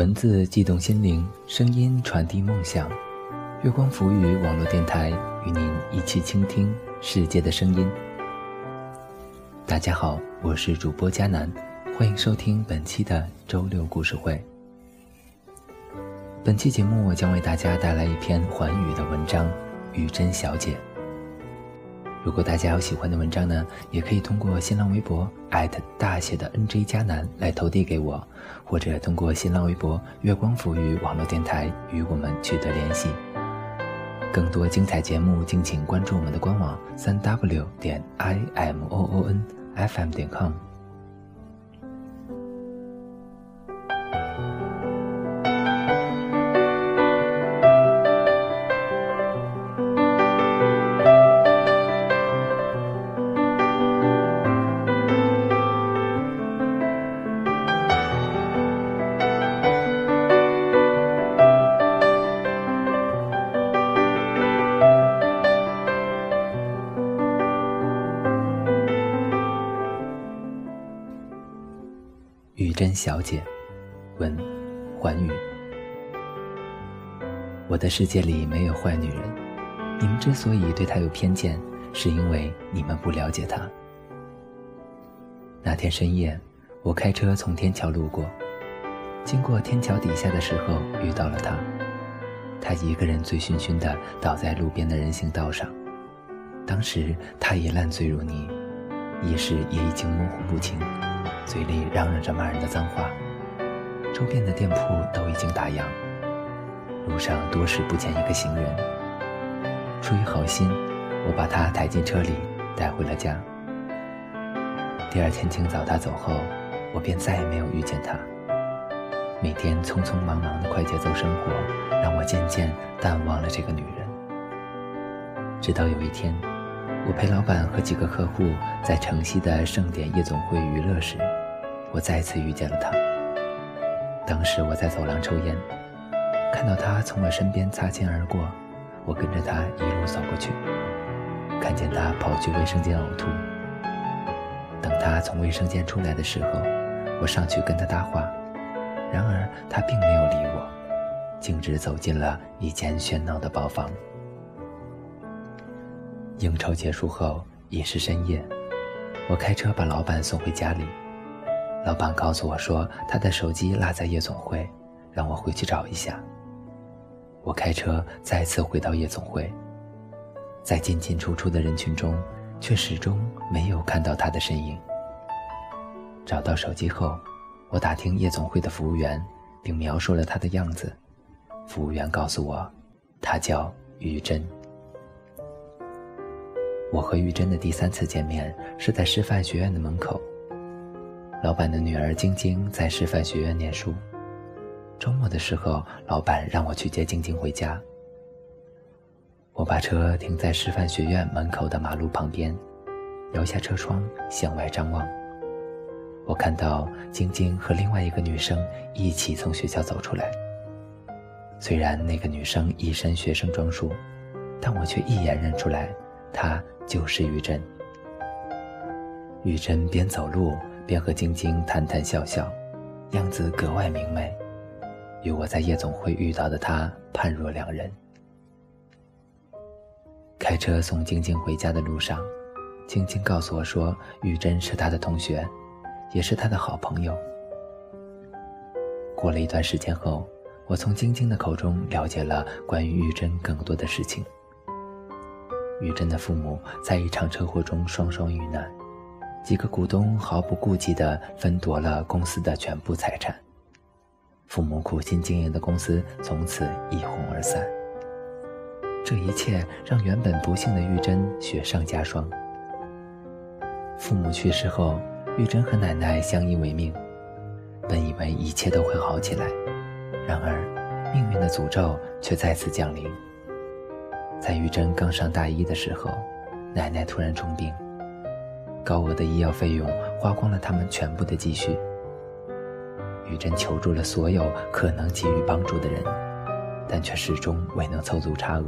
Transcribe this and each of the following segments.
文字悸动心灵，声音传递梦想。月光浮语网络电台与您一起倾听世界的声音。大家好，我是主播佳楠，欢迎收听本期的周六故事会。本期节目我将为大家带来一篇环宇的文章《雨珍小姐》。如果大家有喜欢的文章呢，也可以通过新浪微博艾特大写的 NJ 加南来投递给我，或者通过新浪微博月光抚育网络电台与我们取得联系。更多精彩节目，敬请关注我们的官网三 w 点 i m o o n f m 点 com。甄小姐，文，环宇。我的世界里没有坏女人，你们之所以对她有偏见，是因为你们不了解她。那天深夜，我开车从天桥路过，经过天桥底下的时候，遇到了她。她一个人醉醺醺的倒在路边的人行道上，当时她也烂醉如泥，意识也已经模糊不清。嘴里嚷嚷着骂人的脏话，周边的店铺都已经打烊，路上多时不见一个行人。出于好心，我把他抬进车里，带回了家。第二天清早他走后，我便再也没有遇见他。每天匆匆忙忙的快节奏生活，让我渐渐淡忘了这个女人。直到有一天，我陪老板和几个客户在城西的盛典夜总会娱乐时。我再次遇见了他。当时我在走廊抽烟，看到他从我身边擦肩而过，我跟着他一路走过去，看见他跑去卫生间呕吐。等他从卫生间出来的时候，我上去跟他搭话，然而他并没有理我，径直走进了一间喧闹的包房。应酬结束后已是深夜，我开车把老板送回家里。老板告诉我说，他的手机落在夜总会，让我回去找一下。我开车再次回到夜总会，在进进出出的人群中，却始终没有看到他的身影。找到手机后，我打听夜总会的服务员，并描述了他的样子。服务员告诉我，他叫于真。我和于真的第三次见面是在师范学院的门口。老板的女儿晶晶在师范学院念书，周末的时候，老板让我去接晶晶回家。我把车停在师范学院门口的马路旁边，摇下车窗向外张望。我看到晶晶和另外一个女生一起从学校走出来。虽然那个女生一身学生装束，但我却一眼认出来，她就是玉珍。玉珍边走路。便和晶晶谈谈笑笑，样子格外明媚，与我在夜总会遇到的她判若两人。开车送晶晶回家的路上，晶晶告诉我说，玉珍是她的同学，也是她的好朋友。过了一段时间后，我从晶晶的口中了解了关于玉珍更多的事情。玉珍的父母在一场车祸中双双遇难。几个股东毫不顾忌地分夺了公司的全部财产，父母苦心经营的公司从此一哄而散。这一切让原本不幸的玉珍雪上加霜。父母去世后，玉珍和奶奶相依为命，本以为一切都会好起来，然而命运的诅咒却再次降临。在玉珍刚上大一的时候，奶奶突然重病。高额的医药费用花光了他们全部的积蓄。玉珍求助了所有可能给予帮助的人，但却始终未能凑足差额。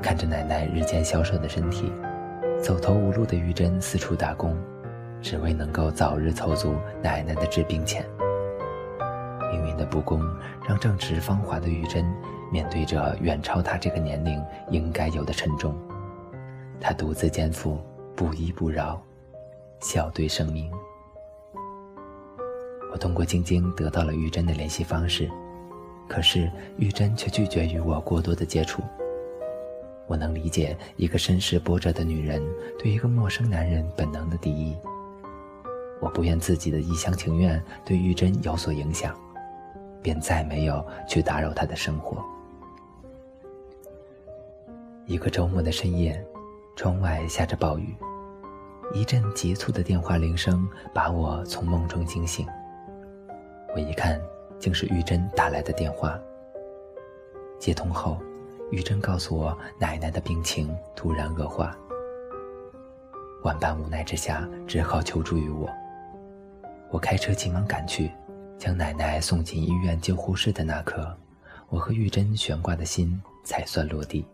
看着奶奶日渐消瘦的身体，走投无路的玉珍四处打工，只为能够早日凑足奶奶的治病钱。命运的不公，让正值芳华的玉珍面对着远超她这个年龄应该有的沉重。她独自肩负，不依不饶，笑对生命。我通过晶晶得到了玉珍的联系方式，可是玉珍却拒绝与我过多的接触。我能理解一个身世波折的女人对一个陌生男人本能的敌意。我不愿自己的一厢情愿对玉珍有所影响，便再没有去打扰她的生活。一个周末的深夜，窗外下着暴雨，一阵急促的电话铃声把我从梦中惊醒。我一看，竟是玉珍打来的电话。接通后。玉珍告诉我，奶奶的病情突然恶化。万般无奈之下，只好求助于我。我开车急忙赶去，将奶奶送进医院救护室的那刻，我和玉珍悬挂的心才算落地。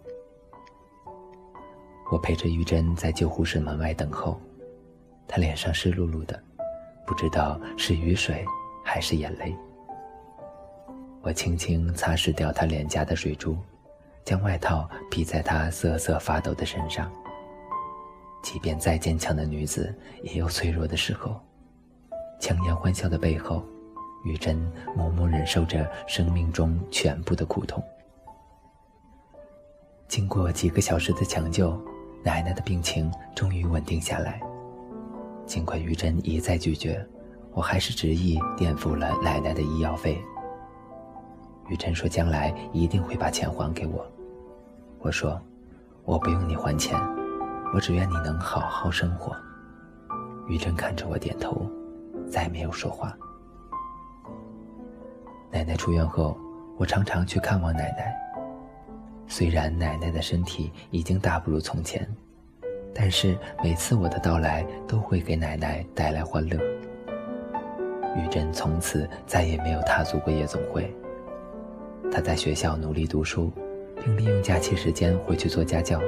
我陪着玉珍在救护室门外等候，她脸上湿漉漉的，不知道是雨水还是眼泪。我轻轻擦拭掉她脸颊的水珠。将外套披在她瑟瑟发抖的身上。即便再坚强的女子，也有脆弱的时候。强颜欢笑的背后，玉珍默默忍受着生命中全部的苦痛。经过几个小时的抢救，奶奶的病情终于稳定下来。尽管玉珍一再拒绝，我还是执意垫付了奶奶的医药费。玉珍说：“将来一定会把钱还给我。”我说：“我不用你还钱，我只愿你能好好生活。”玉珍看着我点头，再没有说话。奶奶出院后，我常常去看望奶奶。虽然奶奶的身体已经大不如从前，但是每次我的到来都会给奶奶带来欢乐。玉珍从此再也没有踏足过夜总会，她在学校努力读书。并利用假期时间回去做家教。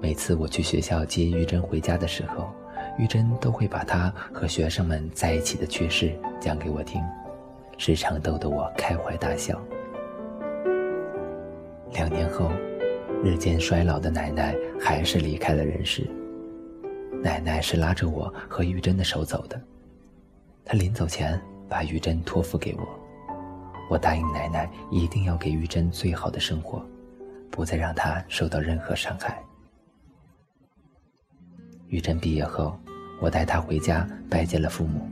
每次我去学校接玉珍回家的时候，玉珍都会把她和学生们在一起的趣事讲给我听，时常逗得我开怀大笑。两年后，日渐衰老的奶奶还是离开了人世。奶奶是拉着我和玉珍的手走的，她临走前把玉珍托付给我。我答应奶奶，一定要给玉珍最好的生活，不再让她受到任何伤害。玉珍毕业后，我带她回家拜见了父母。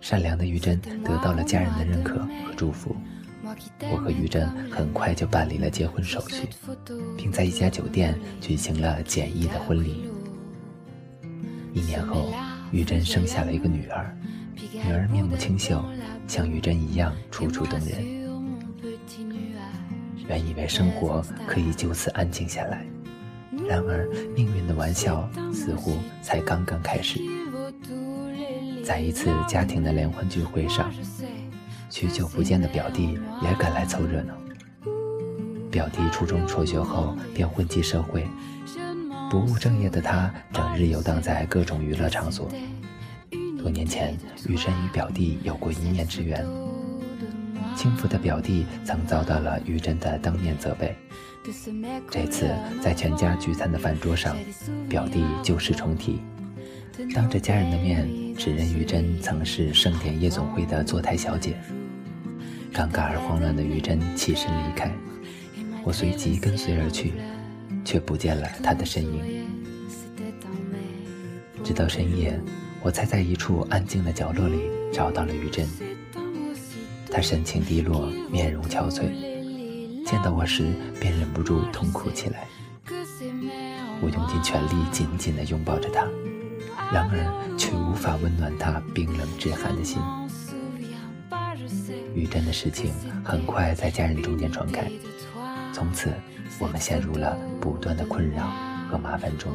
善良的玉珍得到了家人的认可和祝福，我和玉珍很快就办理了结婚手续，并在一家酒店举行了简易的婚礼。一年后，玉珍生下了一个女儿，女儿面目清秀。像玉珍一样楚楚动人，原以为生活可以就此安静下来，然而命运的玩笑似乎才刚刚开始。在一次家庭的联欢聚会上，许久不见的表弟也赶来凑热闹。表弟初中辍学后便混迹社会，不务正业的他整日游荡在各种娱乐场所。多年前，玉珍与表弟有过一面之缘。轻浮的表弟曾遭到了玉珍的当面责备。这次在全家聚餐的饭桌上，表弟旧事重提，当着家人的面指认于真曾是盛典夜总会的坐台小姐。尴尬而慌乱的于真起身离开，我随即跟随而去，却不见了她的身影。直到深夜。我才在一处安静的角落里找到了于真。她神情低落，面容憔悴，见到我时便忍不住痛哭起来。我用尽全力紧紧地拥抱着她，然而却无法温暖她冰冷至寒的心。于真的事情很快在家人中间传开，从此我们陷入了不断的困扰和麻烦中。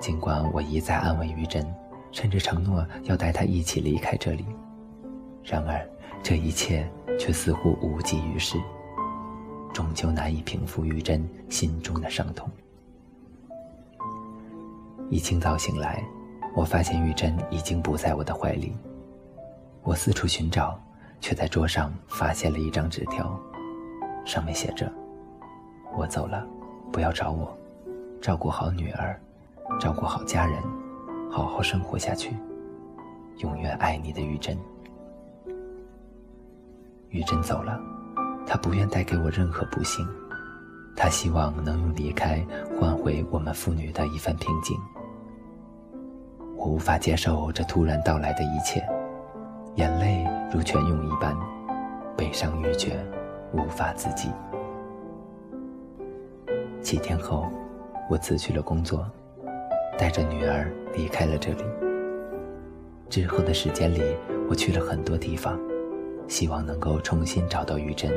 尽管我一再安慰于真，甚至承诺要带她一起离开这里，然而这一切却似乎无济于事。终究难以平复玉珍心中的伤痛。一清早醒来，我发现玉珍已经不在我的怀里。我四处寻找，却在桌上发现了一张纸条，上面写着：“我走了，不要找我，照顾好女儿，照顾好家人，好好生活下去，永远爱你的玉珍。”玉珍走了，她不愿带给我任何不幸，她希望能用离开换回我们父女的一份平静。我无法接受这突然到来的一切，眼泪如泉涌一般，悲伤欲绝，无法自己。几天后，我辞去了工作，带着女儿离开了这里。之后的时间里，我去了很多地方。希望能够重新找到玉珍。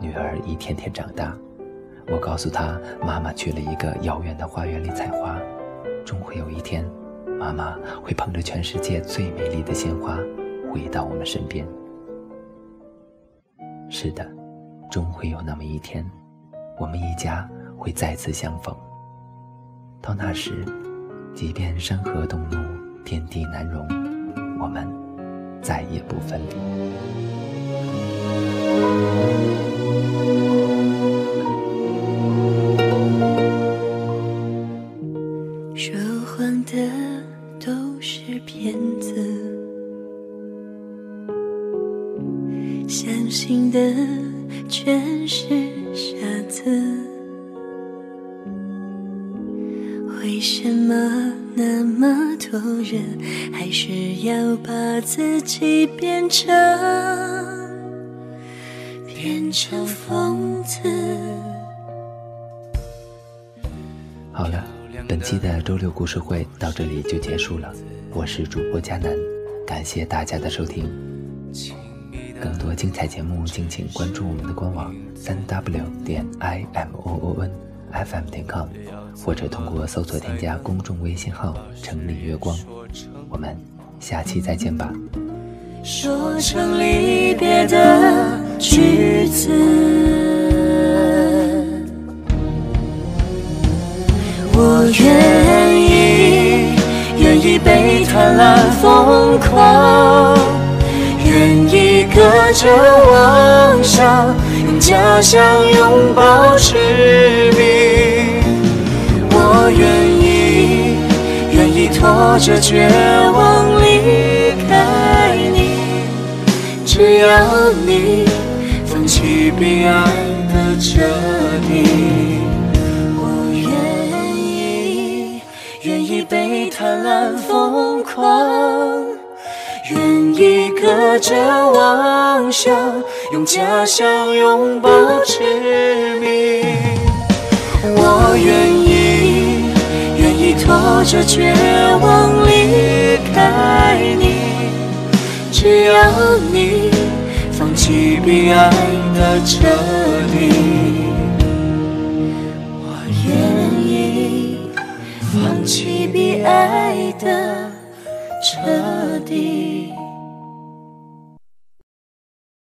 女儿一天天长大，我告诉她，妈妈去了一个遥远的花园里采花，终会有一天，妈妈会捧着全世界最美丽的鲜花回到我们身边。是的，终会有那么一天，我们一家会再次相逢。到那时，即便山河动怒，天地难容，我们。再也不分离。人还是要把自己变成变成疯子？好了，本期的周六故事会到这里就结束了。我是主播佳楠，感谢大家的收听。更多精彩节目，敬请关注我们的官网三 w 点 i m o o n f m 点 com。或者通过搜索添加公众微信号“城里月光”，我们下期再见吧。说成离别的句子，我愿意，愿意被贪婪疯狂，愿意隔着妄想，用假象拥抱痴迷。拖着绝望离开你，只要你放弃比爱的彻底。我愿意，愿意被贪婪疯狂，愿意隔着妄想，用假象拥抱痴迷。抱着绝望离开你，只要你放弃比爱的彻底，我愿意放弃比爱的彻底。